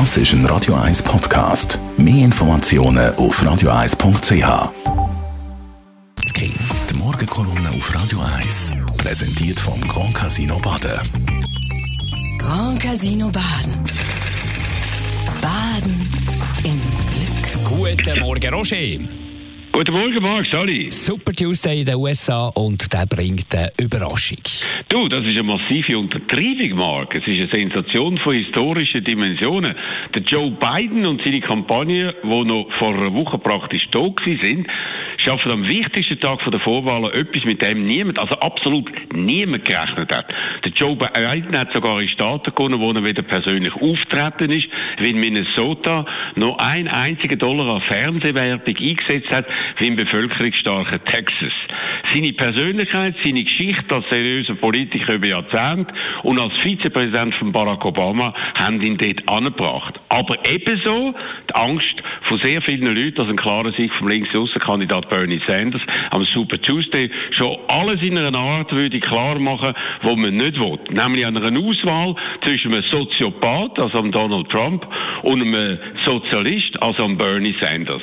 Das ist ein Radio 1 Podcast. Mehr Informationen auf radio1.ch. Die Morgenkolumne auf Radio 1 präsentiert vom Grand Casino Baden. Grand Casino Baden. Baden im Glück. Guten Morgen, Roger. Guten Morgen, Marc, sorry. Super Tuesday in den USA und der bringt eine Überraschung. Du, das ist eine massive Untertreibung, Marc. Es ist eine Sensation von historischen Dimensionen. Der Joe Biden und seine Kampagne, die noch vor einer Woche praktisch tot sind, schaffen am wichtigsten Tag der Vorwahlen etwas, mit dem niemand, also absolut niemand gerechnet hat. Der Joe Biden hat sogar in Staaten gewonnen, wo er wieder persönlich auftreten ist, wie in Minnesota noch ein einziger Dollar an Fernsehwerbung eingesetzt hat, im bevölkerungsstarken Texas. Seine Persönlichkeit, seine Geschichte als seriöser Politiker über Jahrzehnte und als Vizepräsident von Barack Obama haben ihn dort angebracht. Aber ebenso die Angst von sehr vielen Leuten, dass ein klarer Sieg vom Linksaußenkandidat Bernie Sanders am Super Tuesday schon alles in einer Art würde klar machen, wo man nicht will. Nämlich an einer Auswahl zwischen einem Soziopath, also Donald Trump, und einem Sozialist, also Bernie Sanders.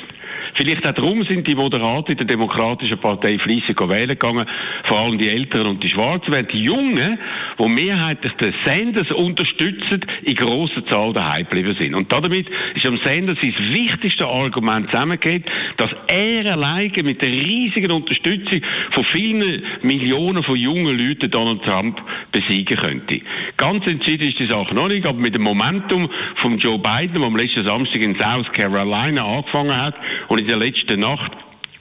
Vielleicht auch darum sind die Moderaten in der Demokratischen Partei fleissig wählen gegangen, vor allem die Älteren und die Schwarzen, während die Jungen, die mehrheitlich den Sanders unterstützen, in grosser Zahl daheim geblieben sind. Und damit ist am Sanders sein wichtigste Argument zusammengeht, dass er alleine mit der riesigen Unterstützung von vielen Millionen von jungen Leuten Donald Trump besiegen könnte. Ganz entschieden ist die Sache noch nicht, aber mit dem Momentum von Joe Biden, der am letzten Samstag in South Carolina angefangen hat und in der letzten Nacht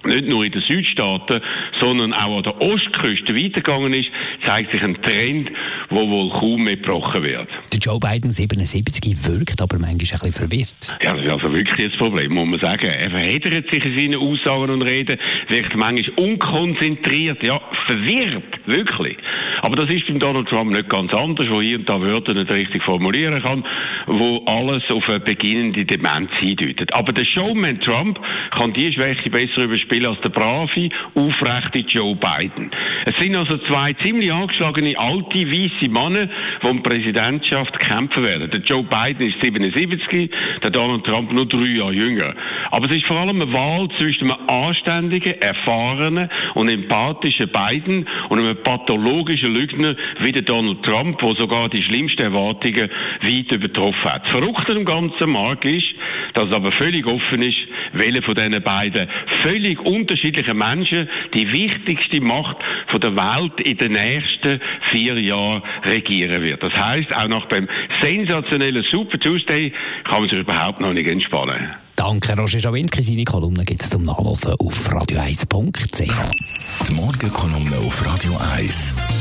nicht nur in den Südstaaten, sondern auch an der Ostküste weitergegangen ist, zeigt sich ein Trend, wo wohl kaum mehr gebrochen wird. Der Joe Biden 77 wirkt aber manchmal ein bisschen verwirrt. Ja, das ist also wirklich ein Problem, muss man sagen. Er verheddert sich in seinen Aussagen und Reden, wirkt manchmal unkonzentriert, ja, verwirrt, wirklich. Aber das ist beim Donald Trump nicht ganz anders, wo hier und da Wörter nicht richtig formulieren kann, wo alles auf eine beginnende Demenz hindeutet. Aber der Showman Trump kann die Schwäche besser überspielen als der brave, aufrechte Joe Biden. Es sind also zwei ziemlich angeschlagene alte, weiße Männer, die um die Präsidentschaft kämpfen werden. Der Joe Biden ist 77, der Donald Trump nur drei Jahre jünger. Aber es ist vor allem eine Wahl zwischen einem anständigen, erfahrenen und empathischen Biden und einem pathologischen Lügner wie der Donald Trump, der sogar die schlimmsten Erwartungen weit übertroffen hat. Verrückt am ganzen Markt ist, dass es aber völlig offen ist, welche von diesen beiden völlig unterschiedlichen Menschen die wichtigste Macht von der Welt in den nächsten vier Jahren regieren wird. Das heißt, auch nach dem sensationellen Super Tuesday kann man sich überhaupt noch nicht entspannen. Danke, Roger Schawinski. Seine Kolumne gibt es zum Nachlesen auf radio1.ch. Die Morgenkolumne auf Radio 1.